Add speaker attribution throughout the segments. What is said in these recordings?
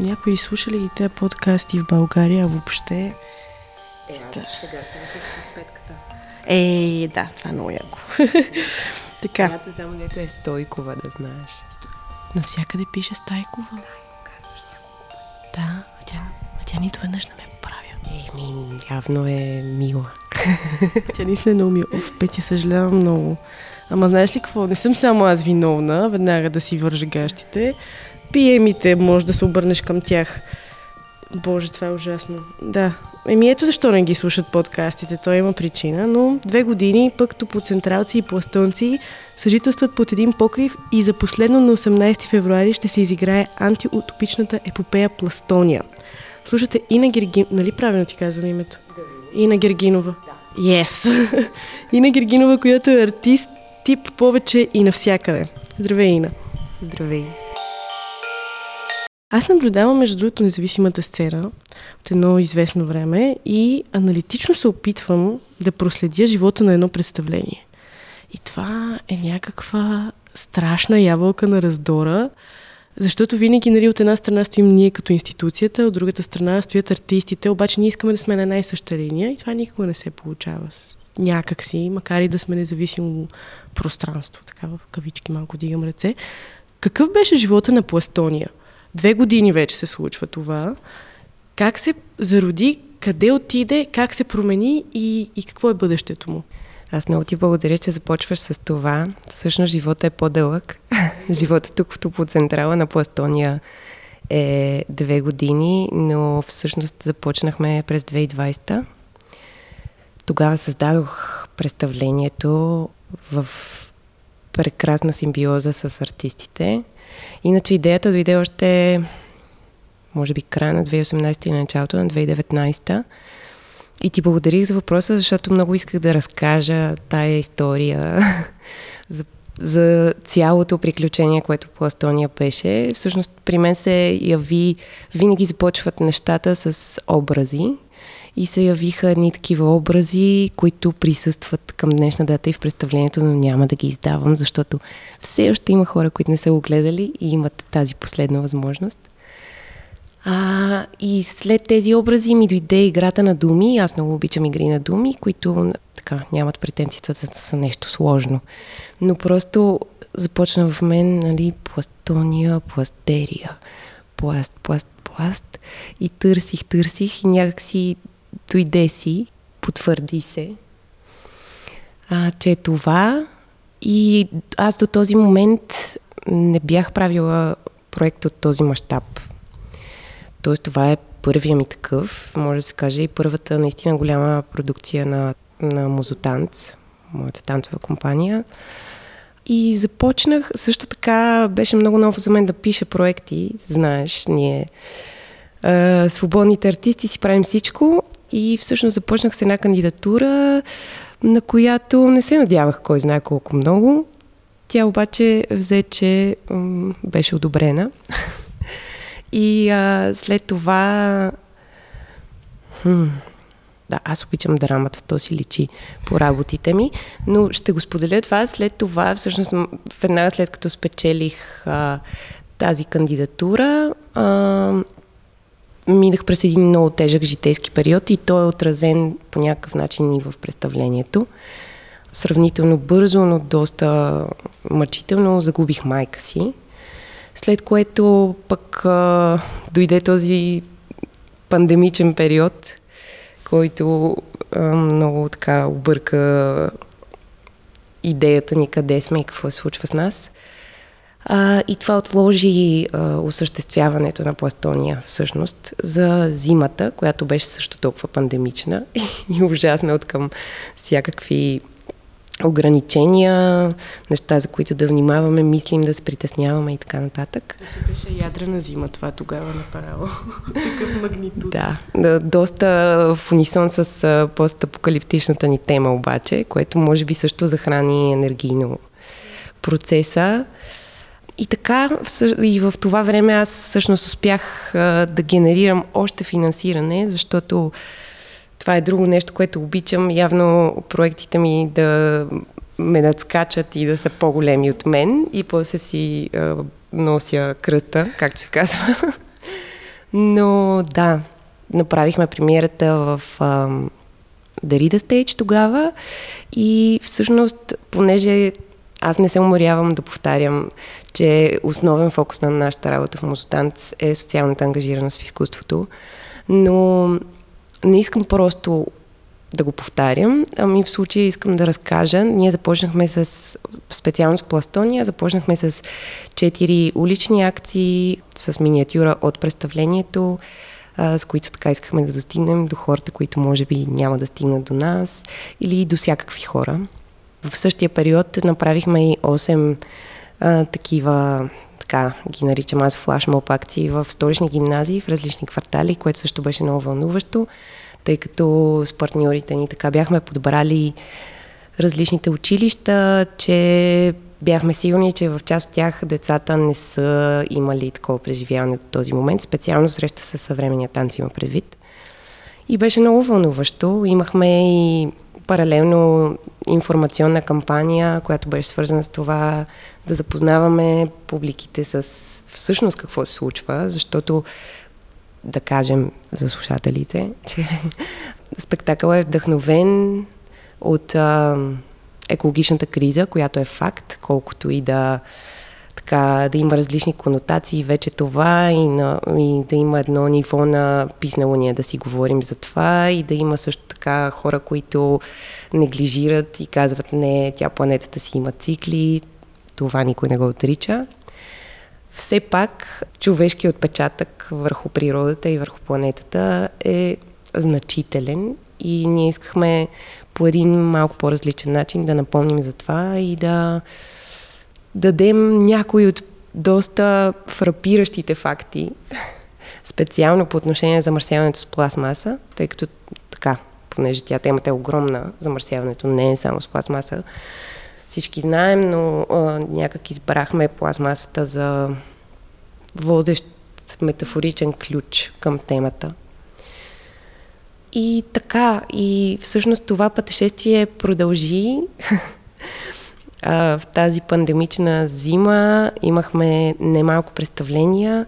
Speaker 1: някои слушали и те подкасти в България въобще?
Speaker 2: Е, аз сега слушах с петката.
Speaker 1: Е, да, това е много яко. така.
Speaker 2: Която само дето е Стойкова, да знаеш.
Speaker 1: Навсякъде пише Стайкова.
Speaker 2: Казваш няколко пъти.
Speaker 1: Да, а тя, а тя нито веднъж не ме поправя.
Speaker 2: Еми, явно е мила.
Speaker 1: Тя наистина е много ми. Оф, Петя, съжалявам много. Ама знаеш ли какво? Не съм само аз виновна, веднага да си вържа гащите. Пиемите, може да се обърнеш към тях. Боже, това е ужасно. Да. Еми ето защо не ги слушат подкастите. Той има причина, но две години пък топоцентралци и пластонци съжителстват под един покрив и за последно на 18 февруари ще се изиграе антиутопичната епопея Пластония. Слушате Ина Гергинова, нали правилно ти казвам името? Ина Гергинова. Да. Yes! Ина Гергинова, която е артист тип повече и навсякъде. Здравей, Ина.
Speaker 2: Здравей.
Speaker 1: Аз наблюдавам, между другото, независимата сцена от едно известно време и аналитично се опитвам да проследя живота на едно представление. И това е някаква страшна ябълка на раздора, защото винаги нали, от една страна стоим ние като институцията, от другата страна стоят артистите, обаче ние искаме да сме на една и съща линия и това никога не се получава някак си, макар и да сме независимо пространство, така в кавички малко дигам ръце. Какъв беше живота на Пластония? Две години вече се случва това. Как се зароди, къде отиде, как се промени и, и какво е бъдещето му?
Speaker 2: Аз много ти благодаря, че започваш с това. Всъщност живота е по-дълъг. живота тук в Топоцентрала на Пластония е две години, но всъщност започнахме през 2020. Тогава създадох представлението в прекрасна симбиоза с артистите. Иначе идеята дойде още, може би, края на 2018 или началото на 2019. И ти благодарих за въпроса, защото много исках да разкажа тая история за, за цялото приключение, което Пластония беше. Всъщност при мен се яви, винаги започват нещата с образи и се явиха едни такива образи, които присъстват към днешна дата и в представлението, но няма да ги издавам, защото все още има хора, които не са го гледали и имат тази последна възможност. А, и след тези образи ми дойде играта на думи. Аз много обичам игри на думи, които така нямат претенцията да са нещо сложно. Но просто започна в мен, нали, пластония, пластерия, пласт, пласт, пласт. И търсих, търсих и някакси дойде си, потвърди се, а, че е това. И аз до този момент не бях правила проект от този мащаб. Тоест това е първия ми такъв, може да се каже и първата наистина голяма продукция на, на Музотанц, моята танцова компания. И започнах, също така беше много ново за мен да пиша проекти, знаеш, ние свободните артисти си правим всичко и всъщност започнах с една кандидатура, на която не се надявах кой знае колко много. Тя обаче взе, че м- беше одобрена. И а, след това... Хм, да, аз обичам драмата, то си личи по работите ми, но ще го споделя това. След това, всъщност, веднага след като спечелих а, тази кандидатура, а, минах през един много тежък житейски период и той е отразен по някакъв начин и в представлението. Сравнително бързо, но доста мъчително загубих майка си. След което пък а, дойде този пандемичен период, който а, много така обърка идеята ни къде сме и какво се случва с нас. А, и това отложи а, осъществяването на пластония всъщност за зимата, която беше също толкова пандемична и ужасна от към всякакви ограничения, неща, за които да внимаваме, мислим, да се притесняваме и така нататък.
Speaker 1: Се беше ядрена зима това тогава направо. Такъв магнитуд.
Speaker 2: Да, да, доста в унисон с постапокалиптичната ни тема обаче, което може би също захрани енергийно процеса. И така, и в това време аз всъщност успях да генерирам още финансиране, защото това е друго нещо, което обичам. Явно проектите ми да ме надскачат и да са по-големи от мен и после си нося кръста, както се казва. Но да, направихме премиерата в Reader Stage тогава и всъщност, понеже аз не се уморявам да повтарям, че основен фокус на нашата работа в Музотанц е социалната ангажираност в изкуството, но не искам просто да го повтарям, ами в случая искам да разкажа. Ние започнахме с, специално с Пластония, започнахме с четири улични акции, с миниатюра от представлението, с които така искахме да достигнем до хората, които може би няма да стигнат до нас или до всякакви хора. В същия период направихме и 8 а, такива, така ги наричам аз флашмоб акции в столични гимназии в различни квартали, което също беше много вълнуващо, тъй като с партньорите ни така бяхме подбрали различните училища, че бяхме сигурни, че в част от тях децата не са имали такова преживяване до този момент. Специално среща с съвременния танц има предвид. И беше много вълнуващо. Имахме и паралелно информационна кампания, която беше свързана с това да запознаваме публиките с всъщност какво се случва, защото да кажем за слушателите, че спектакъл е вдъхновен от а, екологичната криза, която е факт, колкото и да така, да има различни конотации вече това и, на, и да има едно ниво на писнало да си говорим за това и да има също така хора, които неглижират и казват не, тя планетата си има цикли, това никой не го отрича. Все пак човешкият отпечатък върху природата и върху планетата е значителен и ние искахме по един малко по-различен начин да напомним за това и да дадем някои от доста фрапиращите факти, специално по отношение на замърсяването с пластмаса, тъй като така, понеже тя темата е огромна, замърсяването не е само с пластмаса, всички знаем, но а, някак избрахме пластмасата за водещ метафоричен ключ към темата. И така, и всъщност това пътешествие продължи. в тази пандемична зима имахме немалко представления,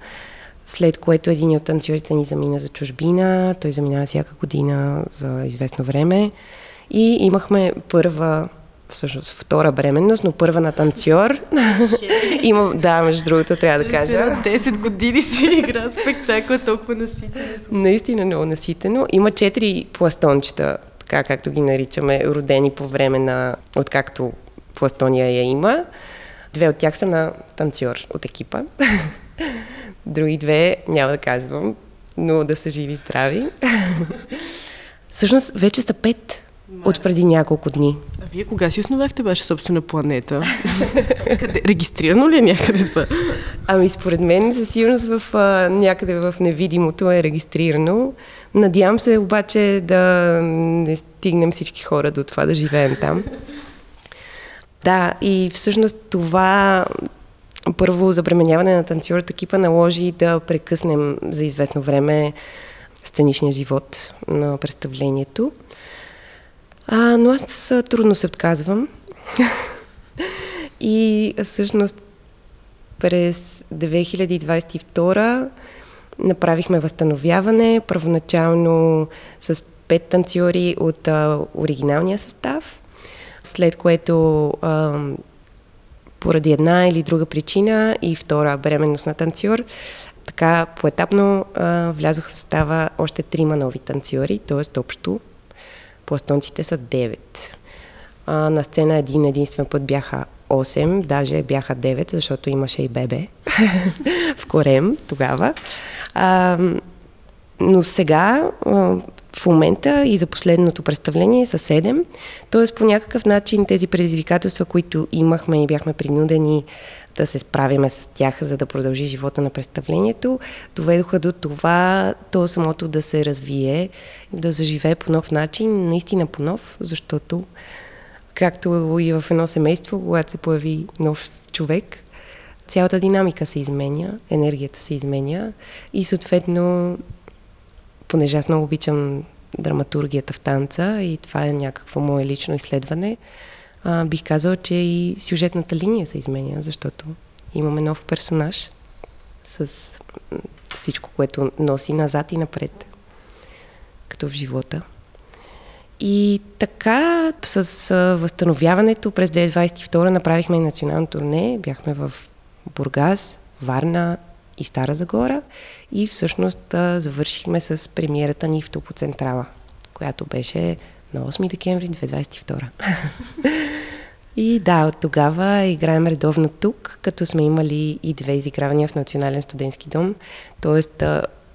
Speaker 2: след което един от танцорите ни замина за чужбина. Той заминава всяка година за известно време. И имахме първа всъщност втора бременност, но първа на танцор. Има, да, между другото, трябва да кажа.
Speaker 1: 10 години си игра спектакъл, толкова наситено.
Speaker 2: Наистина много наситено. Има четири пластончета, така както ги наричаме, родени по време на, откакто пластония я има. Две от тях са на танцор от екипа. Други две няма да казвам, но да са живи и здрави. Всъщност вече са пет от преди няколко дни.
Speaker 1: А вие кога си основахте ваша собствена планета? Къде, регистрирано ли е някъде това?
Speaker 2: Ами според мен със сигурност в, а, някъде в невидимото е регистрирано. Надявам се обаче да не стигнем всички хора до това да живеем там. Да, и всъщност това първо забременяване на танцорът екипа наложи да прекъснем за известно време сценичния живот на представлението. А, но аз трудно се отказвам. и всъщност през 2022 направихме възстановяване, първоначално с пет танцори от а, оригиналния състав, след което а, поради една или друга причина и втора бременност на танцор, така поетапно а, влязоха в състава още трима нови танцори, т.е. общо пластонците са 9. А, на сцена един единствен път бяха 8, даже бяха 9, защото имаше и бебе в корем тогава. А, но сега, в момента и за последното представление са 7. Тоест по някакъв начин тези предизвикателства, които имахме и бяхме принудени да се справиме с тях, за да продължи живота на представлението, доведоха до това то самото да се развие, да заживее по нов начин, наистина по нов, защото както и в едно семейство, когато се появи нов човек, цялата динамика се изменя, енергията се изменя и съответно, понеже аз много обичам драматургията в танца и това е някакво мое лично изследване, а, бих казала, че и сюжетната линия се изменя, защото имаме нов персонаж, с всичко, което носи назад и напред, като в живота. И така, с възстановяването през 2022 направихме национално турне. Бяхме в Бургас, Варна и Стара Загора. И всъщност завършихме с премиерата ни в Топоцентрала, която беше на 8 декември 2022. И да, от тогава играем редовно тук, като сме имали и две изигравания в Национален студентски дом. Тоест,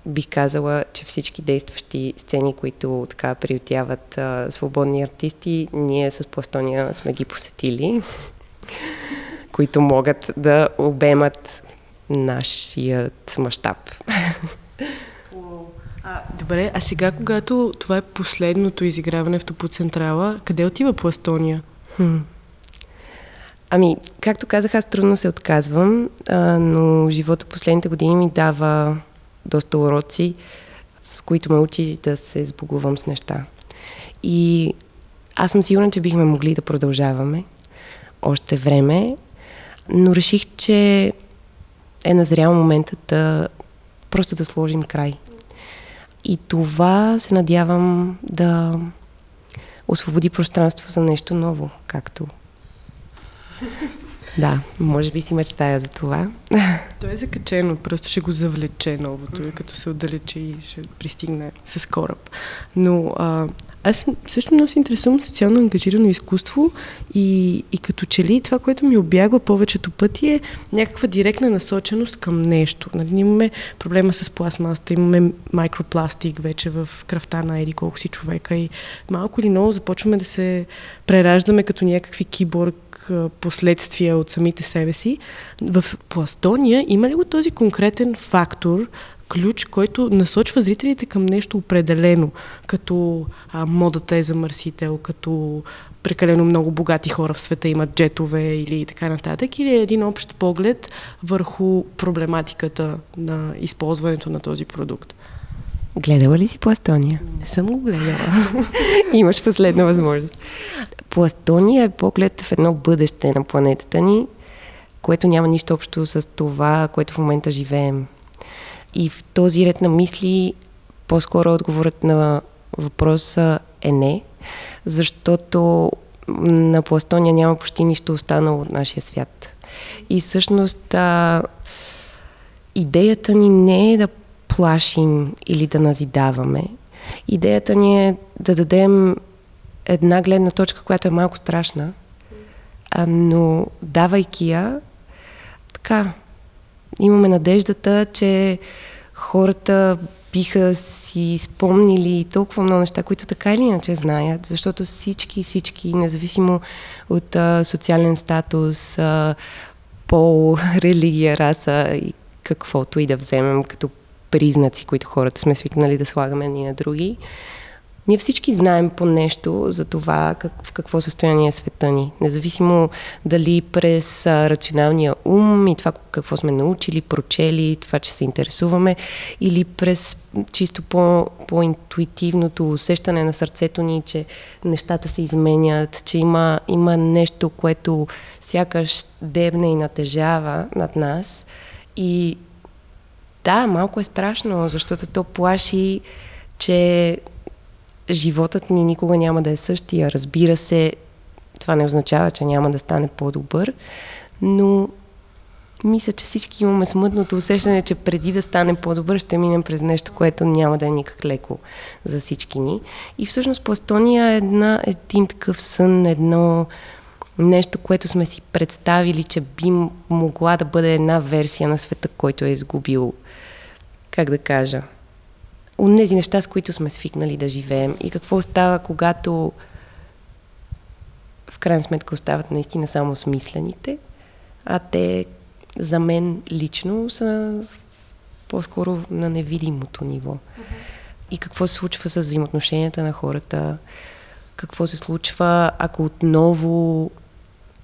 Speaker 2: бих казала, че всички действащи сцени, които така приютяват свободни артисти, ние с Пластония сме ги посетили, които могат да обемат нашият мащаб.
Speaker 1: А, добре, а сега, когато това е последното изиграване в Топоцентрала, къде отива Пластония? Хм.
Speaker 2: Ами, както казах, аз трудно се отказвам, а, но живота последните години ми дава доста уроци, с които ме учи да се сбогувам с неща. И аз съм сигурна, че бихме могли да продължаваме още време, но реших, че е назрял моментът да просто да сложим край. И това се надявам да освободи пространство за нещо ново, както да, може би си мечтая за това.
Speaker 1: То е закачено, просто ще го завлече новото, и като се отдалече и ще пристигне с кораб. Но а, аз също много се интересувам социално ангажирано изкуство и, и като че ли това, което ми обягва повечето пъти е някаква директна насоченост към нещо. Нали, имаме проблема с пластмаста, имаме микропластик вече в кръвта на еди колко си човека и малко или много започваме да се прераждаме като някакви киборг последствия от самите себе си. В Пластония има ли го този конкретен фактор, ключ, който насочва зрителите към нещо определено, като а, модата е замърсител, като прекалено много богати хора в света имат джетове или така нататък, или е един общ поглед върху проблематиката на използването на този продукт?
Speaker 2: Гледала ли си Пластония?
Speaker 1: Не съм го гледала.
Speaker 2: Имаш последна възможност. Пластония е поглед в едно бъдеще на планетата ни, което няма нищо общо с това, което в момента живеем. И в този ред на мисли, по-скоро отговорът на въпроса е не, защото на Пластония няма почти нищо останало от нашия свят. И всъщност а, идеята ни не е да плашим или да назидаваме. Идеята ни е да дадем една гледна точка, която е малко страшна, а, но давайки я, така, имаме надеждата, че хората биха си спомнили толкова много неща, които така или иначе знаят, защото всички, всички, независимо от а, социален статус, а, пол, религия, раса и каквото и да вземем като признаци, които хората сме свикнали да слагаме ни на други, ние всички знаем по нещо за това как, в какво състояние е света ни. Независимо дали през а, рационалния ум и това какво сме научили, прочели, това, че се интересуваме, или през чисто по, по-интуитивното усещане на сърцето ни, че нещата се изменят, че има, има нещо, което сякаш дебне и натежава над нас. И да, малко е страшно, защото то плаши, че животът ни никога няма да е същия. Разбира се, това не означава, че няма да стане по-добър, но мисля, че всички имаме смътното усещане, че преди да стане по-добър, ще минем през нещо, което няма да е никак леко за всички ни. И всъщност Пластония е една, един такъв сън, едно нещо, което сме си представили, че би могла да бъде една версия на света, който е изгубил, как да кажа, от тези неща, с които сме свикнали да живеем и какво става, когато в крайна сметка остават наистина само смислените, а те за мен лично са по-скоро на невидимото ниво. Uh-huh. И какво се случва с взаимоотношенията на хората, какво се случва, ако отново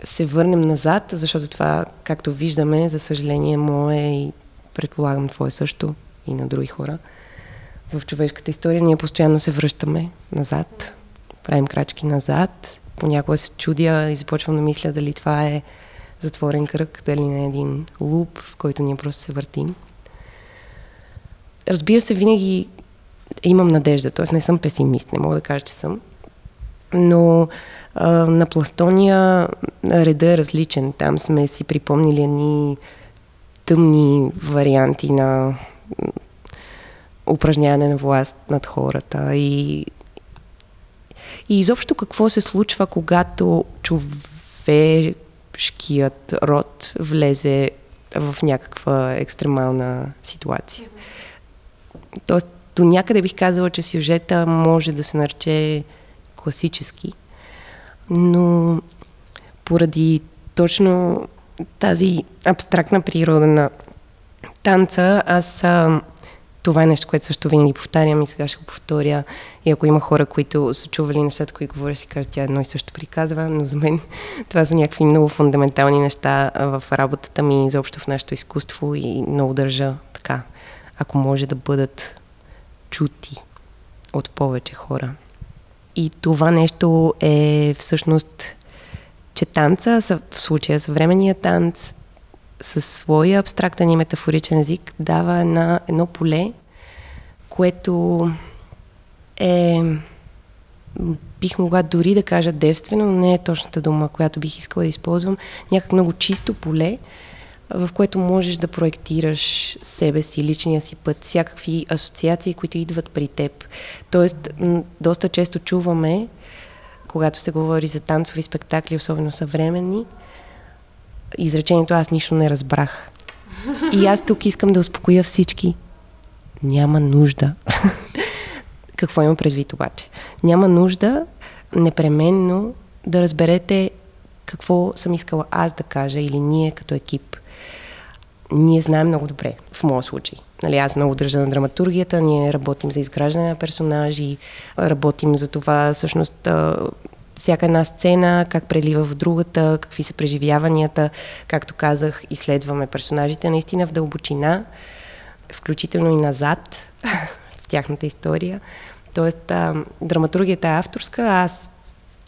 Speaker 2: се върнем назад, защото това, както виждаме, за съжаление, мое и предполагам твое също и на други хора – в човешката история ние постоянно се връщаме назад, правим крачки назад. Понякога се чудя и започвам да мисля дали това е затворен кръг, дали не е един луп, в който ние просто се въртим. разбира се, винаги имам надежда, т.е. не съм песимист, не мога да кажа, че съм. Но а, на Пластония реда е различен. Там сме си припомнили едни тъмни варианти на упражняване на власт над хората и, и изобщо какво се случва, когато човешкият род влезе в някаква екстремална ситуация. Тоест, до някъде бих казала, че сюжета може да се нарече класически, но поради точно тази абстрактна природа на танца, аз а, това е нещо, което също винаги повтарям и сега ще го повторя. И ако има хора, които са чували нещата, които говоря, си кажат, тя едно и също приказва, но за мен това са някакви много фундаментални неща в работата ми, изобщо в нашето изкуство и много държа така, ако може да бъдат чути от повече хора. И това нещо е всъщност, че танца, в случая съвременния танц, със своя абстрактен и метафоричен език дава една, едно поле, което е бих могла дори да кажа девствено, но не е точната дума, която бих искала да използвам. Някак много чисто поле, в което можеш да проектираш себе си, личния си път, всякакви асоциации, които идват при теб. Тоест, доста често чуваме, когато се говори за танцови спектакли, особено съвременни, изречението аз нищо не разбрах. И аз тук искам да успокоя всички. Няма нужда. Какво имам предвид обаче? Няма нужда непременно да разберете какво съм искала аз да кажа или ние като екип ние знаем много добре, в моя случай. Нали, аз много държа на драматургията, ние работим за изграждане на персонажи, работим за това всъщност всяка една сцена, как прелива в другата, какви са преживяванията, както казах, изследваме персонажите наистина в дълбочина, включително и назад в тяхната история. Тоест, а, драматургията е авторска, аз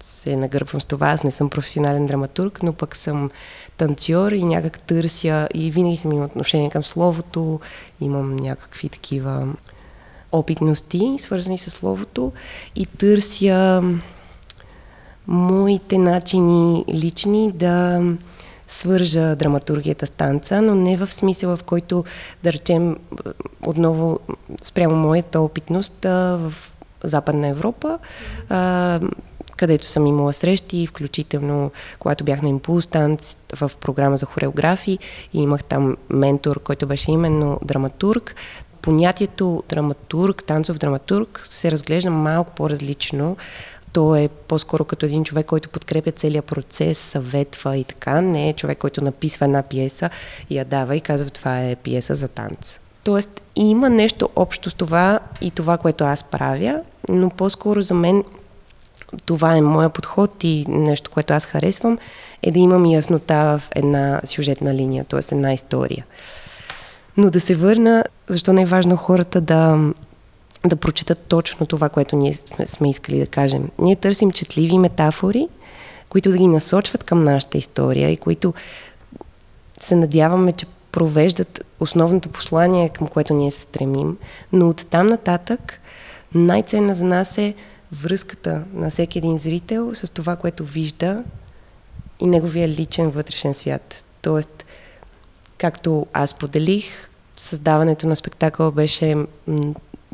Speaker 2: се нагърбвам с това. Аз не съм професионален драматург, но пък съм танцор и някак търся и винаги съм имал отношение към словото, имам някакви такива опитности, свързани с словото и търся моите начини лични да свържа драматургията с танца, но не в смисъл, в който, да речем, отново спрямо моята опитност в Западна Европа, където съм имала срещи, включително когато бях на импулс танц в програма за хореографии и имах там ментор, който беше именно драматург. Понятието драматург, танцов драматург се разглежда малко по-различно. То е по-скоро като един човек, който подкрепя целият процес, съветва и така. Не е човек, който написва една пиеса и я дава и казва това е пиеса за танц. Тоест има нещо общо с това и това, което аз правя, но по-скоро за мен това е моя подход и нещо, което аз харесвам, е да имам яснота в една сюжетна линия, т.е. една история. Но да се върна, защо не е важно хората да, да прочитат точно това, което ние сме искали да кажем. Ние търсим четливи метафори, които да ги насочват към нашата история и които се надяваме, че провеждат основното послание, към което ние се стремим. Но от там нататък най-ценна за нас е връзката на всеки един зрител с това, което вижда и неговия личен вътрешен свят. Тоест, както аз поделих, създаването на спектакъл беше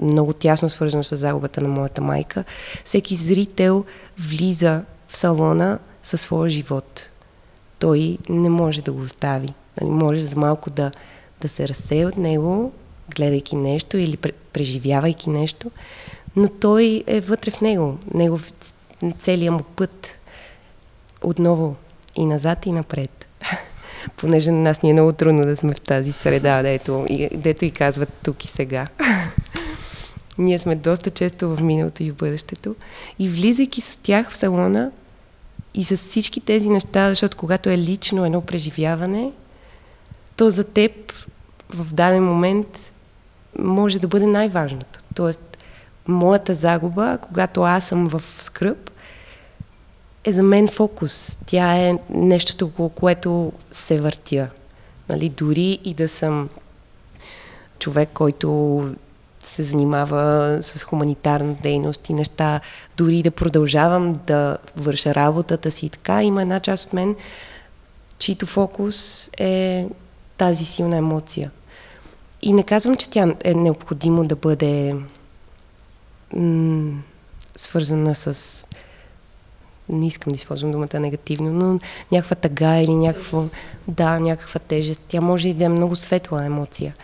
Speaker 2: много тясно свързано с загубата на моята майка. Всеки зрител влиза в салона със своя живот. Той не може да го остави. Нали, може за малко да, да се разсее от него, гледайки нещо или преживявайки нещо, но той е вътре в него, негов целият му път отново и назад и напред. Понеже на нас ни е много трудно да сме в тази среда, дето дето и казват тук и сега. Ние сме доста често в миналото и в бъдещето. И влизайки с тях в салона и с всички тези неща, защото когато е лично едно преживяване, то за теб в даден момент може да бъде най-важното. Тоест, моята загуба, когато аз съм в скръп, е за мен фокус. Тя е нещото, около което се въртя. Нали, дори и да съм човек, който се занимава с хуманитарна дейност и неща, дори да продължавам да върша работата си и така, има една част от мен, чийто фокус е тази силна емоция. И не казвам, че тя е необходимо да бъде м- свързана с не искам да използвам думата негативно, но някаква тъга или някакво, да, някаква тежест. Тя може и да е много светла емоция.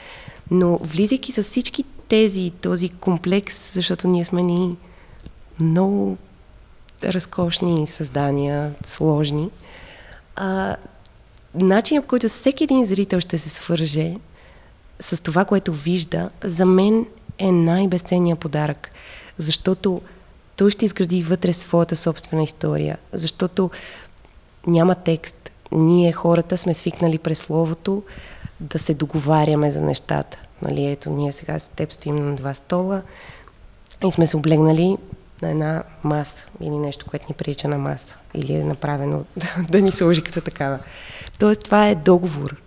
Speaker 2: Но влизайки с всички тези, този комплекс, защото ние сме ни много разкошни създания, сложни, а, начинът, по който всеки един зрител ще се свърже с това, което вижда, за мен е най-безценният подарък. Защото той ще изгради вътре своята собствена история, защото няма текст. Ние хората сме свикнали през словото да се договаряме за нещата. Нали, ето, ние сега с теб стоим на два стола и сме се облегнали на една маса или нещо, което ни прилича на маса или е направено да ни сложи като такава. Тоест, това е договор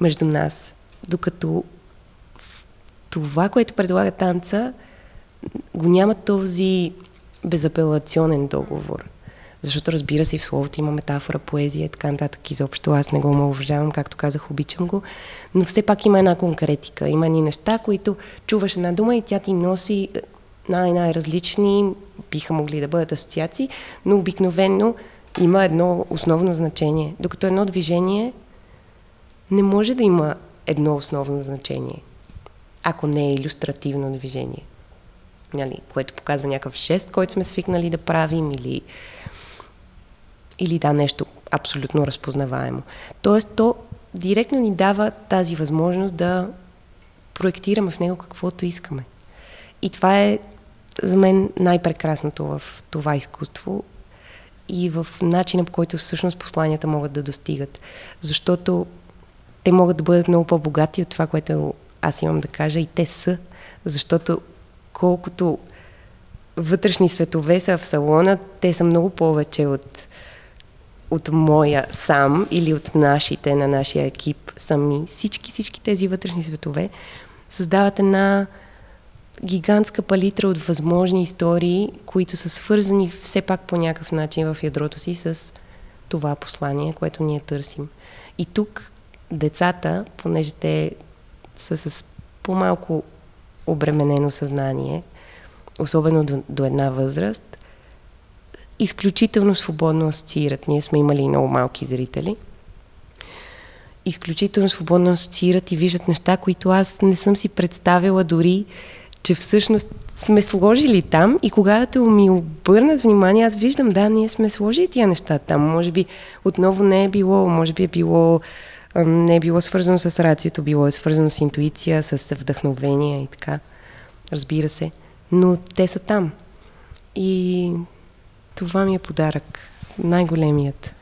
Speaker 2: между нас. Докато това, което предлага танца, го няма този безапелационен договор. Защото разбира се, в словото има метафора, поезия и така нататък. Изобщо аз не го уважавам, както казах, обичам го. Но все пак има една конкретика. Има ни неща, които чуваш една дума и тя ти носи най-най-различни, биха могли да бъдат асоциации, но обикновенно има едно основно значение. Докато едно движение не може да има едно основно значение, ако не е иллюстративно движение нали, което показва някакъв жест, който сме свикнали да правим или, или да, нещо абсолютно разпознаваемо. Тоест, то директно ни дава тази възможност да проектираме в него каквото искаме. И това е за мен най-прекрасното в това изкуство и в начина по който всъщност посланията могат да достигат. Защото те могат да бъдат много по-богати от това, което аз имам да кажа и те са, защото колкото вътрешни светове са в салона, те са много повече от, от моя сам или от нашите, на нашия екип сами. Всички, всички тези вътрешни светове създават една гигантска палитра от възможни истории, които са свързани все пак по някакъв начин в ядрото си с това послание, което ние търсим. И тук децата, понеже те са с по-малко обременено съзнание, особено до, до една възраст, изключително свободно асоциират. Ние сме имали много малки зрители. Изключително свободно асоциират и виждат неща, които аз не съм си представила дори, че всъщност сме сложили там и когато ми обърнат внимание, аз виждам, да, ние сме сложили тия неща там. Може би отново не е било, може би е било не е било свързано с рациото, било е свързано с интуиция, с вдъхновение и така. Разбира се. Но те са там. И това ми е подарък. Най-големият.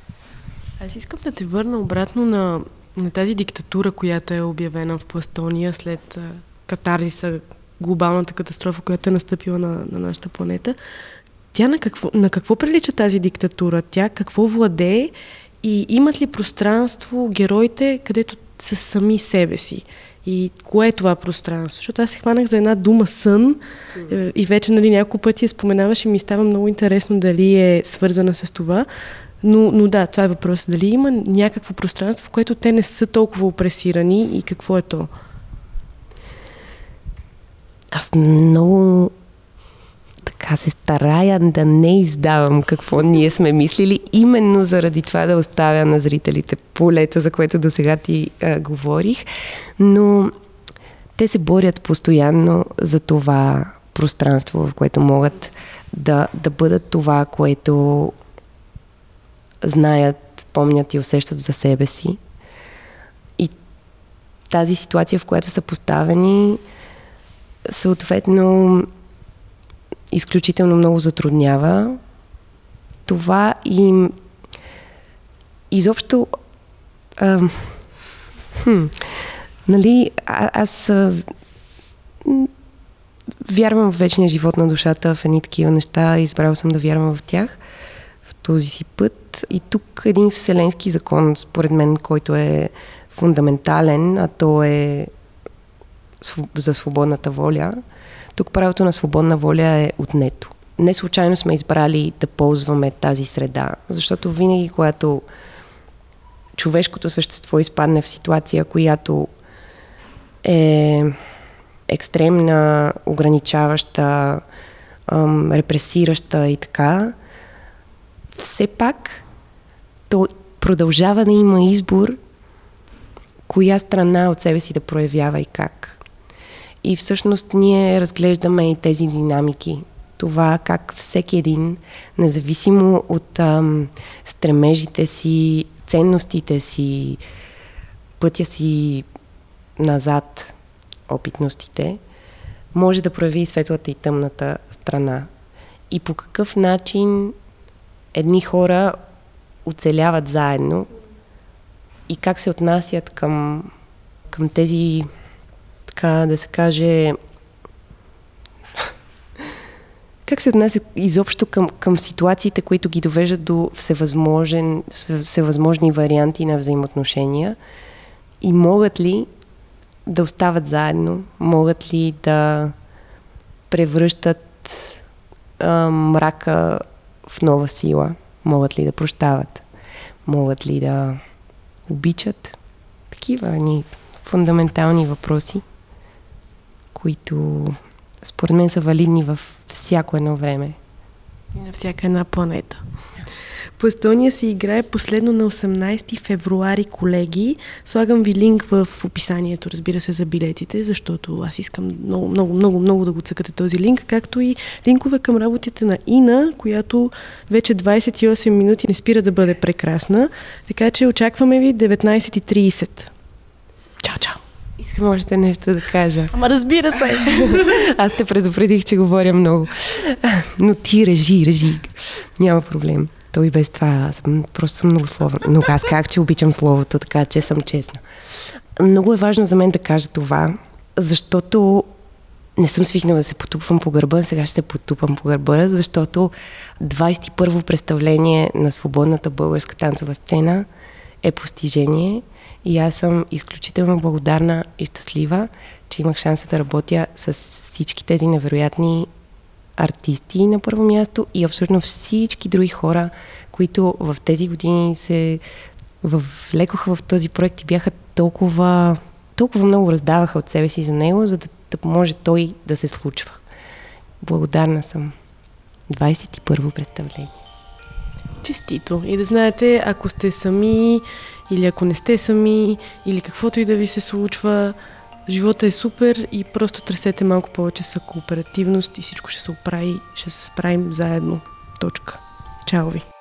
Speaker 1: Аз искам да те върна обратно на, на тази диктатура, която е обявена в Пластония след катарзиса, глобалната катастрофа, която е настъпила на, на нашата планета. Тя на какво, на какво прилича тази диктатура? Тя какво владее и имат ли пространство героите, където са сами себе си? И кое е това пространство? Защото аз се хванах за една дума сън mm. и вече нали, няколко пъти я споменаваш и ми става много интересно дали е свързана с това. Но, но да, това е въпрос. Дали има някакво пространство, в което те не са толкова опресирани и какво е то?
Speaker 2: Аз много така се старая да не издавам какво ние сме мислили, именно заради това да оставя на зрителите полето, за което до сега ти а, говорих. Но те се борят постоянно за това пространство, в което могат да, да бъдат това, което знаят, помнят и усещат за себе си. И тази ситуация, в която са поставени, съответно изключително много затруднява. Това им изобщо а, хм, нали, а, аз а, вярвам в вечния живот на душата, в едни такива неща, избрал съм да вярвам в тях в този си път. И тук един вселенски закон, според мен, който е фундаментален, а то е за свободната воля, тук правото на свободна воля е отнето. Не случайно сме избрали да ползваме тази среда, защото винаги, когато човешкото същество изпадне в ситуация, която е екстремна, ограничаваща, ам, репресираща и така, все пак то продължава да има избор коя страна от себе си да проявява и как. И всъщност ние разглеждаме и тези динамики. Това как всеки един, независимо от ам, стремежите си, ценностите си, пътя си назад, опитностите, може да прояви светлата и тъмната страна. И по какъв начин едни хора оцеляват заедно и как се отнасят към, към тези, така да се каже, как се отнасят изобщо към, към ситуациите, които ги довеждат до всевъзможен, всевъзможни варианти на взаимоотношения? И могат ли да остават заедно, могат ли да превръщат а, мрака в нова сила, могат ли да прощават, могат ли да обичат. Такива ни фундаментални въпроси, които според мен са валидни във всяко едно време.
Speaker 1: И на всяка една планета. По Естония се играе последно на 18 февруари, колеги. Слагам ви линк в описанието, разбира се, за билетите, защото аз искам много, много, много, много да го цъкате този линк, както и линкове към работите на Ина, която вече 28 минути не спира да бъде прекрасна. Така че очакваме ви 19.30. Чао, чао!
Speaker 2: Искам още нещо да кажа.
Speaker 1: Ама разбира се!
Speaker 2: Аз те предупредих, че говоря много. Но ти режи, режи. Няма проблем. То и без това аз съм, просто съм много словна. Но аз как, че обичам словото, така че съм честна. Много е важно за мен да кажа това, защото не съм свикнала да се потупвам по гърба, сега ще се потупам по гърба, защото 21-во представление на свободната българска танцова сцена е постижение и аз съм изключително благодарна и щастлива, че имах шанса да работя с всички тези невероятни артисти на първо място и абсолютно всички други хора, които в тези години се влекоха в този проект и бяха толкова, толкова много раздаваха от себе си за него, за да, да може той да се случва. Благодарна съм. 21-во представление.
Speaker 1: Честито. И да знаете, ако сте сами или ако не сте сами, или каквото и да ви се случва, живота е супер и просто търсете малко повече са кооперативност и всичко ще се оправи, ще се справим заедно. Точка. Чао ви!